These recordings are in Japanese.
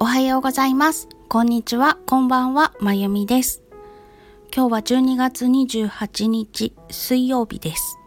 おはようございます。こんにちは。こんばんは。まゆみです。今日は12月28日水曜日です。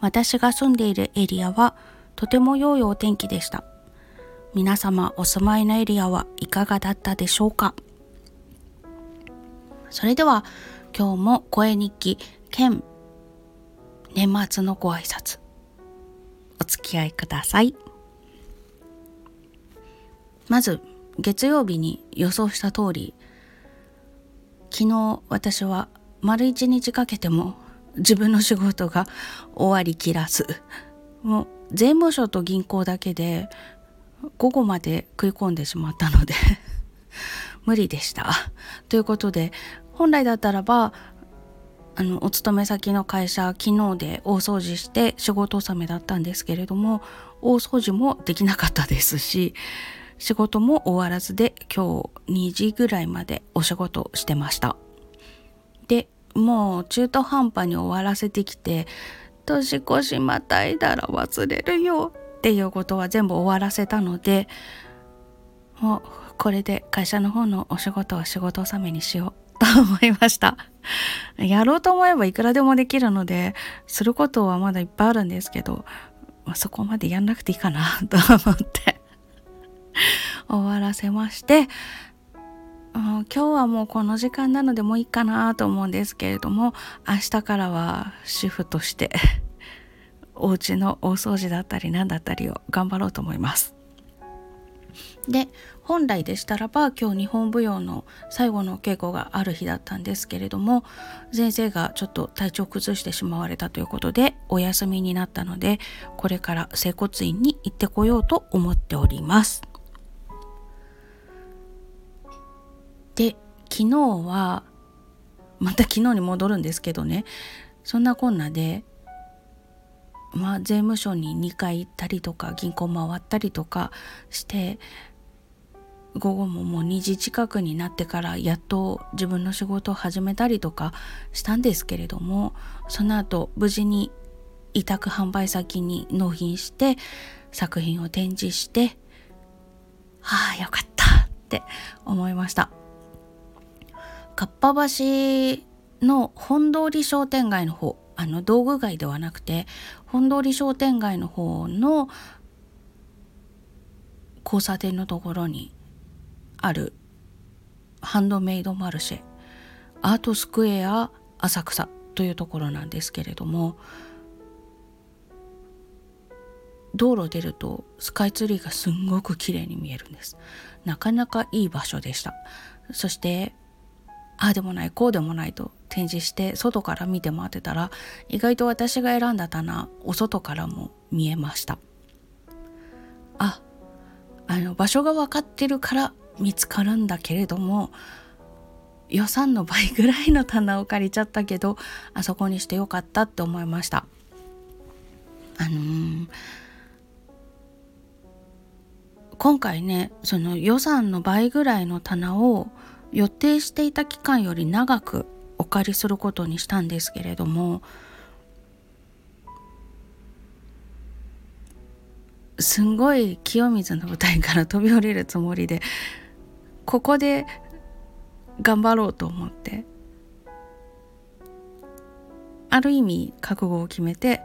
私が住んでいるエリアはとても良いお天気でした。皆様お住まいのエリアはいかがだったでしょうか？それでは今日も声日記兼年末のご挨拶お付き合いください。まず月曜日に予想した通り昨日私は丸一日かけても自分の仕事が終わりきらずもう税務署と銀行だけで午後まで食い込んでしまったので 無理でした。ということで本来だったらばあのお勤め先の会社昨日で大掃除して仕事納めだったんですけれども大掃除もできなかったですし仕事も終わらずで今日2時ぐらいまでお仕事してました。で、もう中途半端に終わらせてきて、年越しまたいだら忘れるよっていうことは全部終わらせたので、もうこれで会社の方のお仕事は仕事納めにしようと思いました。やろうと思えばいくらでもできるので、することはまだいっぱいあるんですけど、まあ、そこまでやんなくていいかなと思って 終わらせまして、今日はもうこの時間なのでもういいかなと思うんですけれども明日からは主婦として お家の大掃除だったり何だったりを頑張ろうと思います。で本来でしたらば今日日本舞踊の最後の稽古がある日だったんですけれども先生がちょっと体調崩してしまわれたということでお休みになったのでこれから整骨院に行ってこようと思っております。で昨日はまた昨日に戻るんですけどねそんなこんなでまあ税務署に2回行ったりとか銀行回ったりとかして午後ももう2時近くになってからやっと自分の仕事を始めたりとかしたんですけれどもその後無事に委託販売先に納品して作品を展示してはあよかったって思いました。かっぱ橋の本通り商店街の方あの道具街ではなくて本通り商店街の方の交差点のところにあるハンドメイドマルシェアートスクエア浅草というところなんですけれども道路出るとスカイツリーがすんごく綺麗に見えるんです。なかなかいい場所でした。そしてああでもないこうでもないと展示して外から見て回ってたら意外と私が選んだ棚お外からも見えました。ああの場所が分かってるから見つかるんだけれども予算の倍ぐらいの棚を借りちゃったけどあそこにしてよかったって思いました。あのー、今回ねその予算の倍ぐらいの棚を予定していた期間より長くお借りすることにしたんですけれどもすんごい清水の舞台から飛び降りるつもりでここで頑張ろうと思ってある意味覚悟を決めて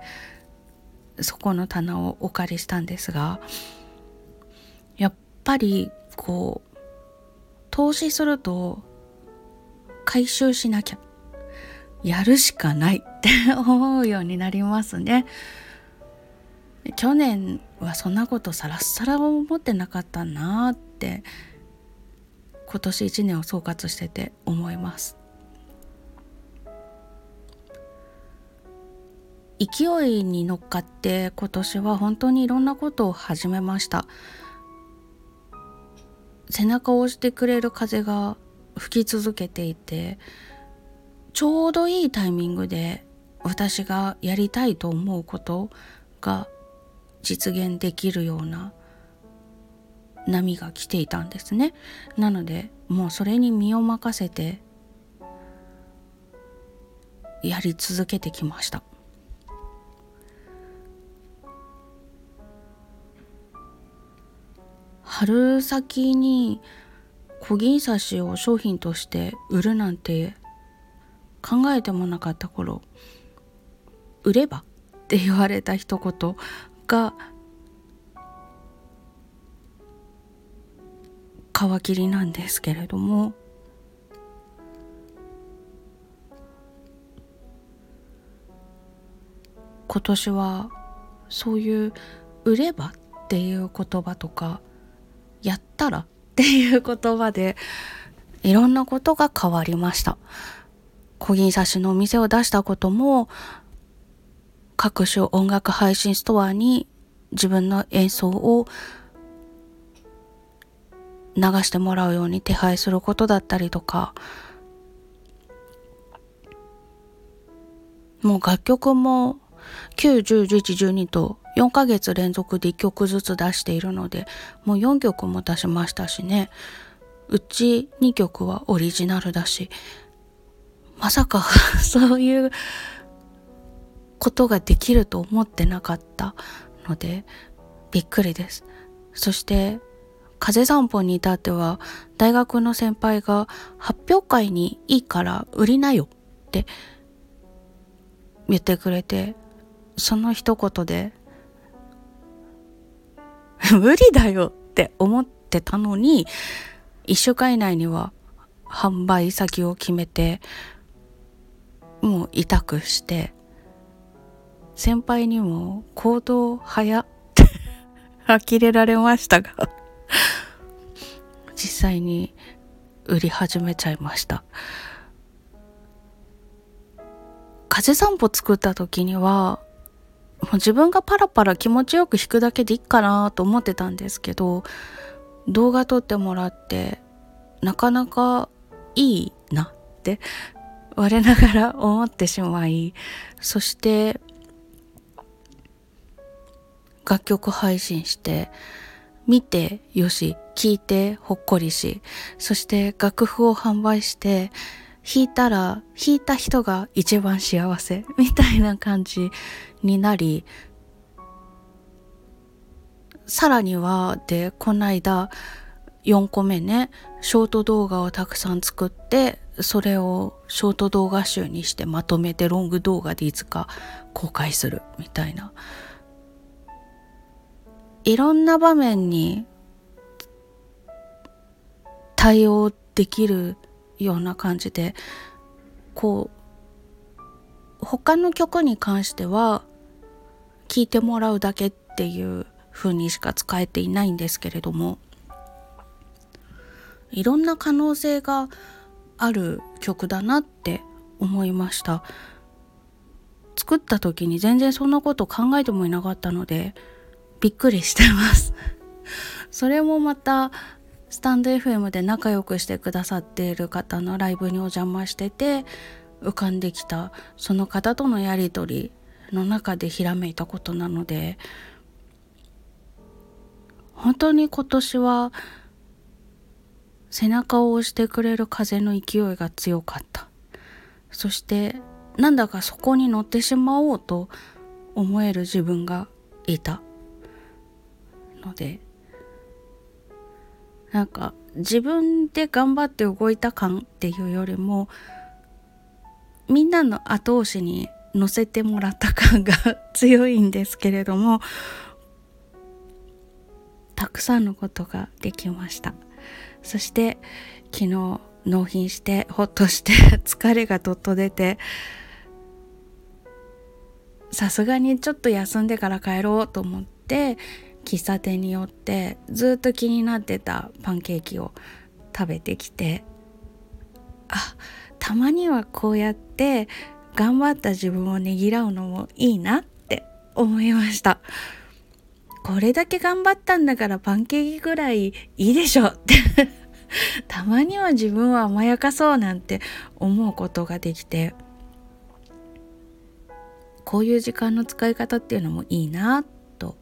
そこの棚をお借りしたんですがやっぱりこう投資すると回収しなきゃやるしかないって思うようになりますね。去年はそんなことさらさら思ってなかったなって今年1年を総括してて思います。勢いに乗っかって今年は本当にいろんなことを始めました。背中を押してくれる風が吹き続けていてちょうどいいタイミングで私がやりたいと思うことが実現できるような波が来ていたんですね。なのでもうそれに身を任せてやり続けてきました。春先に小銀刺しを商品として売るなんて考えてもなかった頃売ればって言われた一言が皮切りなんですけれども今年はそういう「売れば」っていう言葉とか「やったら」っていう言葉でいろんなことが変わりました。小銀刺しのお店を出したことも各種音楽配信ストアに自分の演奏を流してもらうように手配することだったりとかもう楽曲も9、10、11、12と4ヶ月連続で1曲ずつ出しているのでもう4曲も出しましたしねうち2曲はオリジナルだしまさかそういうことができると思ってなかったのでびっくりです。そして風散歩に至っては大学の先輩が発表会にいいから売りなよって言ってくれてその一言で 無理だよって思ってたのに一週間以内には販売先を決めてもう委託して先輩にも行動早って呆れられましたが実際に売り始めちゃいました。風散歩作った時にはもう自分がパラパラ気持ちよく弾くだけでいいかなと思ってたんですけど動画撮ってもらってなかなかいいなって我ながら思ってしまいそして楽曲配信して見てよし聞いてほっこりしそして楽譜を販売して弾いたら弾いた人が一番幸せみたいな感じになりさらにはでこの間4個目ねショート動画をたくさん作ってそれをショート動画集にしてまとめてロング動画でいつか公開するみたいな。いろんな場面に対応できるような感じでこう他の曲に関しては聴いてもらうだけっていう風にしか使えていないんですけれどもいろんな可能性がある曲だなって思いました。作った時に全然そんなこと考えてもいなかったのでびっくりしてます。それもまたスタンド FM で仲良くしてくださっている方のライブにお邪魔してて浮かんできたその方とのやり取りの中でひらめいたことなので本当に今年は背中を押してくれる風の勢いが強かった。そしてなんだかそこに乗ってしまおうと思える自分がいた。のでなんか自分で頑張って動いた感っていうよりもみんなの後押しに乗せてもらった感が強いんですけれどもたくさんのことができました。そして昨日納品してほっとして 疲れがどっと出てさすがにちょっと休んでから帰ろうと思って喫茶店によってずっと気になってたパンケーキを食べてきてあたまにはこうやって頑張った自分をねぎらうのもいいなって思いました。これだけ頑張ったんだからパンケーキぐらいいいでしょって。たまには自分は甘やかそうなんて思うことができて。こういう時間の使い方っていうのもいいなと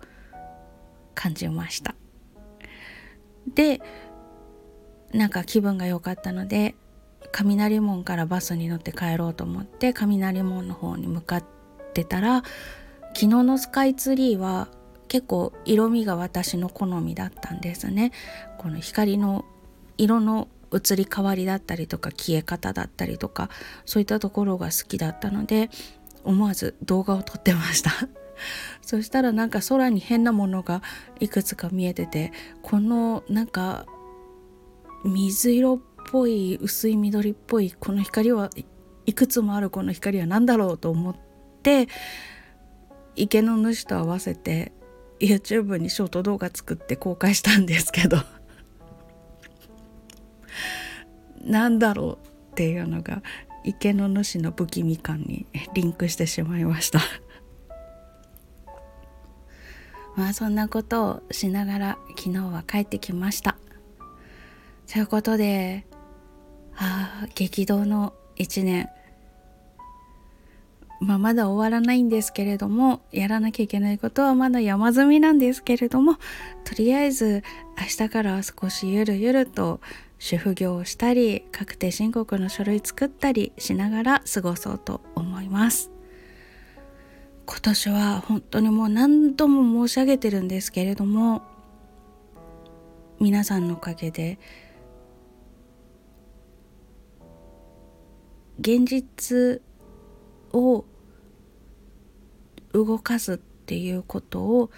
感じました。でなんか気分が良かったので雷門からバスに乗って帰ろうと思って雷門の方に向かってたら昨日のスカイツリーは結構色味が私の好みだったんですね。この光の色の移り変わりだったりとか消え方だったりとかそういったところが好きだったので思わず動画を撮ってました。そしたらなんか空に変なものがいくつか見えててこのなんか水色っぽい薄い緑っぽいこの光はいくつもあるこの光は何だろうと思って池の主と合わせて YouTube にショート動画作って公開したんですけど 何だろうっていうのが池の主の不気味感にリンクしてしまいました。まあそんなことをしながら昨日は帰ってきました。ということであ激動の一年。まあ、まだ終わらないんですけれどもやらなきゃいけないことはまだ山積みなんですけれどもとりあえず明日からは少しゆるゆると主婦業をしたり確定申告の書類作ったりしながら過ごそうと思います。今年は本当にもう何度も申し上げてるんですけれども皆さんのおかげで現実を動かすっていうことを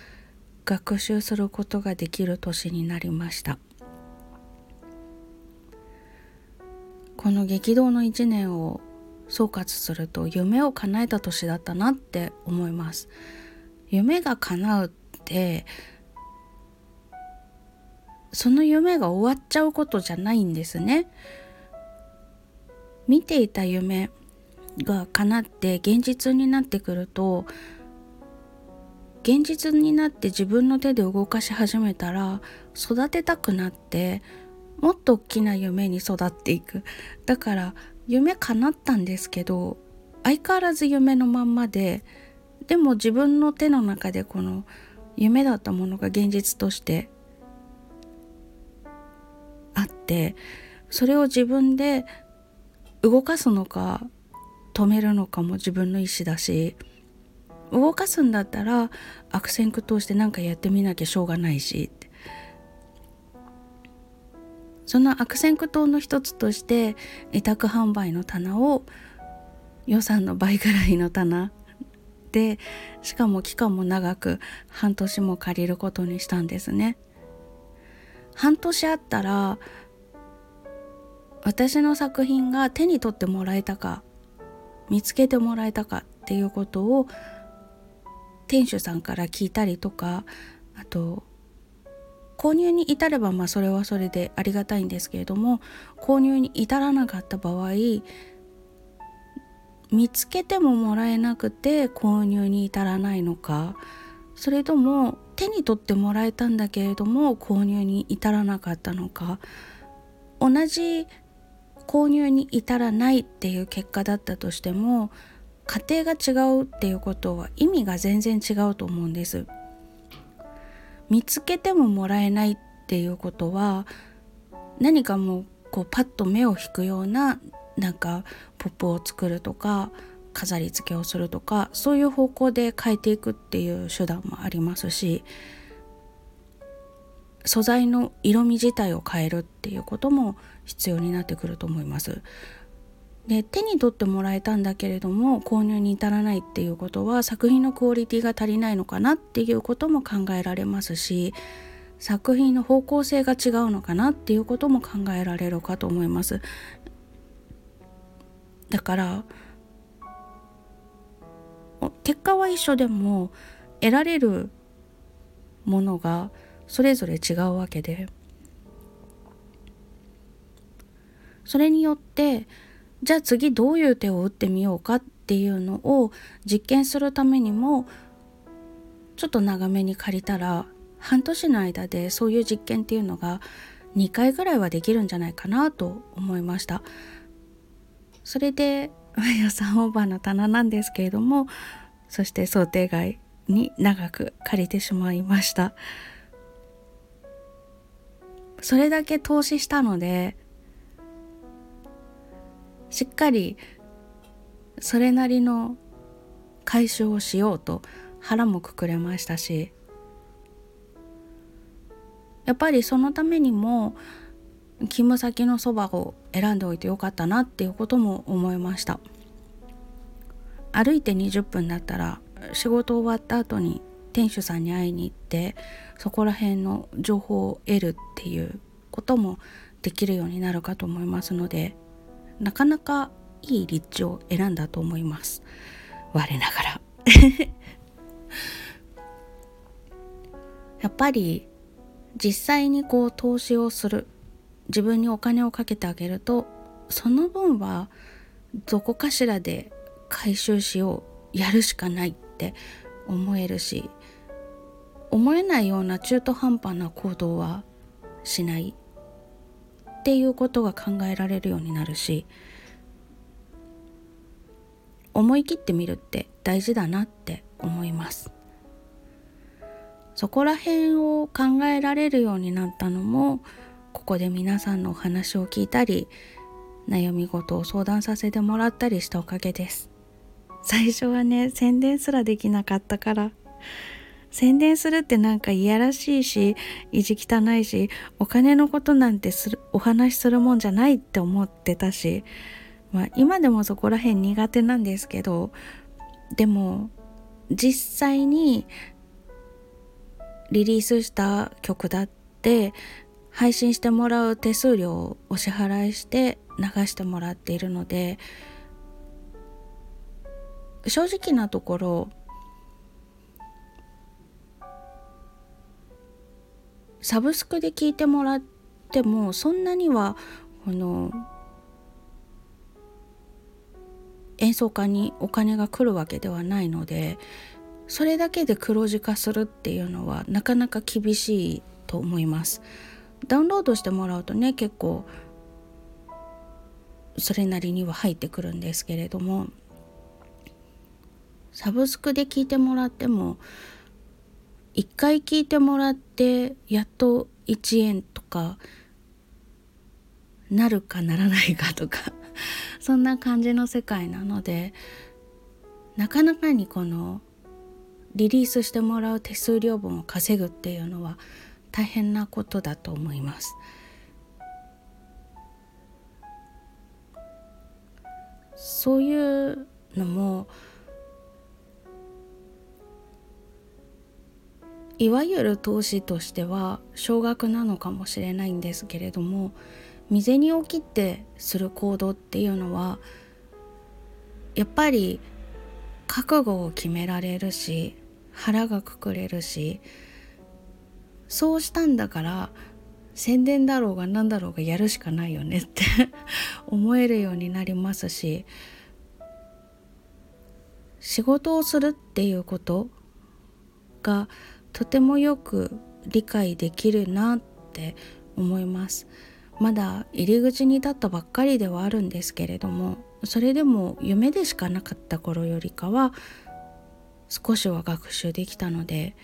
学習することができる年になりました。この激動の一年を総括すると夢を叶えた年だったなって思います。夢が叶うってその夢が終わっちゃうことじゃないんですね。見ていた夢が叶って現実になってくると現実になって自分の手で動かし始めたら育てたくなってもっと大きな夢に育っていく。だから夢叶ったんですけど相変わらず夢のまんまででも自分の手の中でこの夢だったものが現実としてあってそれを自分で動かすのか止めるのかも自分の意思だし動かすんだったら悪戦苦闘して何かやってみなきゃしょうがないしその悪戦苦闘の一つとして委託販売の棚を予算の倍ぐらいの棚 でしかも期間も長く半年も借りることにしたんですね。半年あったら私の作品が手に取ってもらえたか見つけてもらえたかっていうことを店主さんから聞いたりとかあと購入に至ればまあそれはそれでありがたいんですけれども購入に至らなかった場合見つけてももらえなくて購入に至らないのかそれとも手に取ってもらえたんだけれども購入に至らなかったのか同じ購入に至らないっていう結果だったとしても家庭が違うっていうことは意味が全然違うと思うんです。見つけてももらえないっていうことは何かもうこうパッと目を引くようななんかポップを作るとか飾り付けをするとかそういう方向で変えていくっていう手段もありますし素材の色味自体を変えるっていうことも必要になってくると思います。で手に取ってもらえたんだけれども購入に至らないっていうことは作品のクオリティが足りないのかなっていうことも考えられますし作品の方向性が違うのかなっていうことも考えられるかと思います。だから結果は一緒でも得られるものがそれぞれ違うわけで。それによってじゃあ次どういう手を打ってみようかっていうのを実験するためにもちょっと長めに借りたら半年の間でそういう実験っていうのが2回ぐらいはできるんじゃないかなと思いました。それで予算オーバーの棚なんですけれどもそして想定外に長く借りてしまいました。それだけ投資したのでしっかりそれなりの回収をしようと腹もくくれましたしやっぱりそのためにも勤務先のそばを選んでおいてよかったなっていうことも思いました。歩いて20分だったら仕事終わった後に店主さんに会いに行ってそこら辺の情報を得るっていうこともできるようになるかと思いますのでなかなかいい立地を選んだと思います。我ながら。やっぱり実際にこう投資をする。自分にお金をかけてあげるとその分はどこかしらで回収しよう。やるしかないって思えるし思えないような中途半端な行動はしない。っていうことが考えられるようになるし思い切ってみるって大事だなって思います。そこら辺を考えられるようになったのもここで皆さんのお話を聞いたり悩み事を相談させてもらったりしたおかげです。最初はね宣伝すらできなかったから。宣伝するってなんかいやらしいし意地汚いしお金のことなんてするお話しするもんじゃないって思ってたし、まあ、今でもそこら辺苦手なんですけどでも実際にリリースした曲だって配信してもらう手数料をお支払いして流してもらっているので正直なところサブスクで聞いてもらってもそんなにはこの演奏家にお金が来るわけではないのでそれだけで黒字化するっていうのはなかなか厳しいと思います。ダウンロードしてもらうとね結構それなりには入ってくるんですけれどもサブスクで聞いてもらっても1回聞いてもらってやっと1円とかなるかならないかとか そんな感じの世界なのでなかなかにこのリリースしてもらう手数料分を稼ぐっていうのは大変なことだと思います。そういうのもいわゆる投資としては少額なのかもしれないんですけれども未銭を切ってする行動っていうのはやっぱり覚悟を決められるし腹がくくれるしそうしたんだから宣伝だろうが何だろうがやるしかないよねって 思えるようになりますし仕事をするっていうことがとてもよく理解できるなって思いますまだ入り口に立ったばっかりではあるんですけれどもそれでも夢でしかなかった頃よりかは少しは学習できたので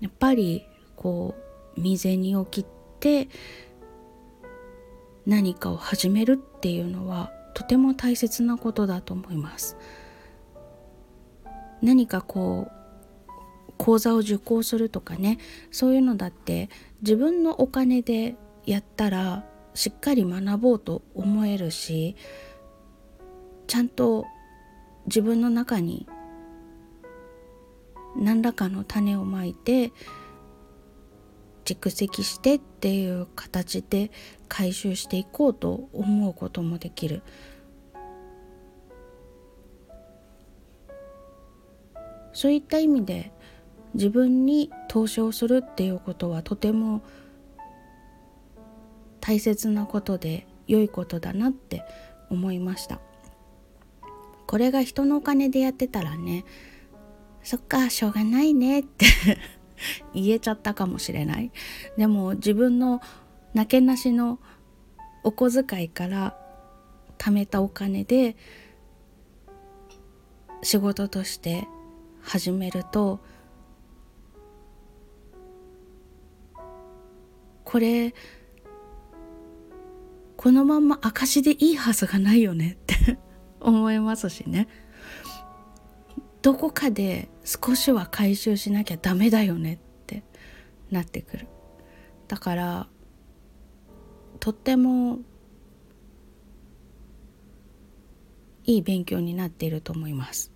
やっぱりこう未然を切って何かを始めるっていうのはとても大切なことだと思います。何かこう講座を受講するとかねそういうのだって自分のお金でやったらしっかり学ぼうと思えるしちゃんと自分の中に何らかの種をまいて蓄積してっていう形で回収していこうと思うこともできる。そういった意味で自分に投資をするっていうことはとても大切なことで良いことだなって思いました。これが人のお金でやってたらねそっかしょうがないねって 言えちゃったかもしれない。でも自分のなけなしのお小遣いから貯めたお金で仕事として始めるとこれこのまんま証でいいはずがないよねって 思いますしね。どこかで少しは回収しなきゃダメだよねってなってくる。だからとってもいい勉強になっていると思います。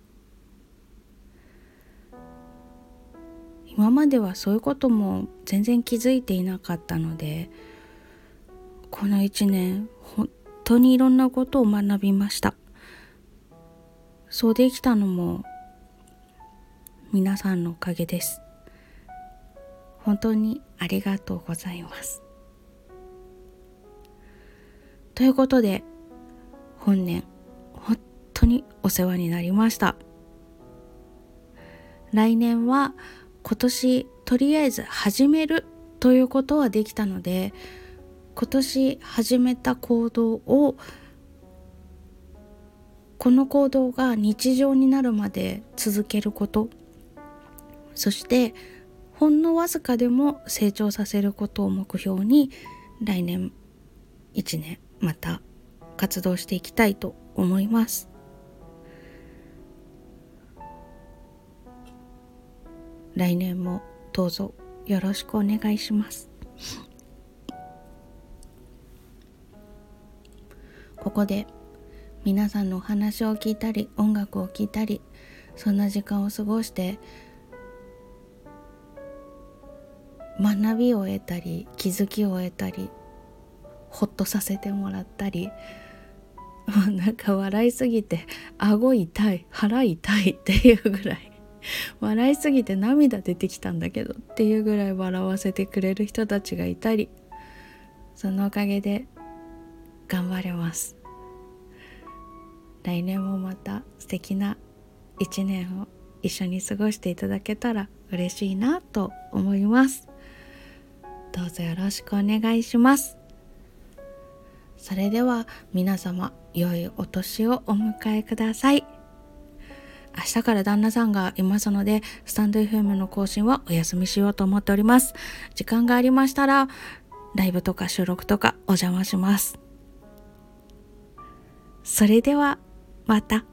今まではそういうことも全然気づいていなかったのでこの1年本当にいろんなことを学びました。そうできたのも皆さんのおかげです。本当にありがとうございます。ということで本年本当にお世話になりました。来年は今年とりあえず始めるということはできたので今年始めた行動をこの行動が日常になるまで続けること。そしてほんのわずかでも成長させることを目標に来年1年また活動していきたいと思います。来年もどうぞよろしくお願いします。ここで皆さんのお話を聞いたり音楽を聴いたりそんな時間を過ごして学びを得たり気づきを得たりほっとさせてもらったりもう なんか笑いすぎて顎痛い腹痛いっていうぐらい。笑いすぎて涙出てきたんだけどっていうぐらい笑わせてくれる人たちがいたりそのおかげで頑張れます。来年もまた素敵な一年を一緒に過ごしていただけたら嬉しいなと思います。どうぞよろしくお願いします。それでは皆様良いお年をお迎えください。明日から旦那さんがいますのでスタンド FM の更新はお休みしようと思っております時間がありましたらライブとか収録とかお邪魔しますそれではまた。